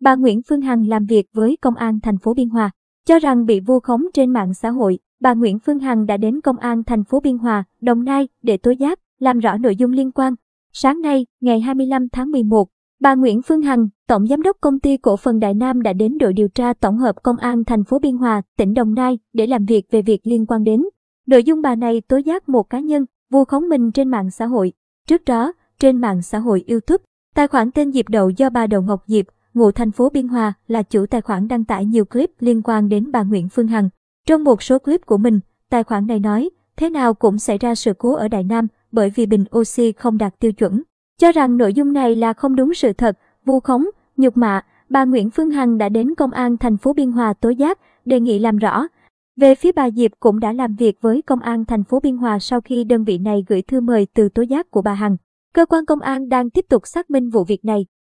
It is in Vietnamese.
bà Nguyễn Phương Hằng làm việc với công an thành phố Biên Hòa, cho rằng bị vu khống trên mạng xã hội. Bà Nguyễn Phương Hằng đã đến công an thành phố Biên Hòa, Đồng Nai để tố giác, làm rõ nội dung liên quan. Sáng nay, ngày 25 tháng 11, bà Nguyễn Phương Hằng, tổng giám đốc công ty cổ phần Đại Nam đã đến đội điều tra tổng hợp công an thành phố Biên Hòa, tỉnh Đồng Nai để làm việc về việc liên quan đến nội dung bà này tố giác một cá nhân vu khống mình trên mạng xã hội. Trước đó, trên mạng xã hội YouTube, tài khoản tên Diệp Đậu do bà Đậu Ngọc Diệp, ngụ thành phố Biên Hòa là chủ tài khoản đăng tải nhiều clip liên quan đến bà Nguyễn Phương Hằng. Trong một số clip của mình, tài khoản này nói, thế nào cũng xảy ra sự cố ở Đại Nam bởi vì bình oxy không đạt tiêu chuẩn. Cho rằng nội dung này là không đúng sự thật, vu khống, nhục mạ, bà Nguyễn Phương Hằng đã đến công an thành phố Biên Hòa tố giác, đề nghị làm rõ. Về phía bà Diệp cũng đã làm việc với công an thành phố Biên Hòa sau khi đơn vị này gửi thư mời từ tố giác của bà Hằng. Cơ quan công an đang tiếp tục xác minh vụ việc này.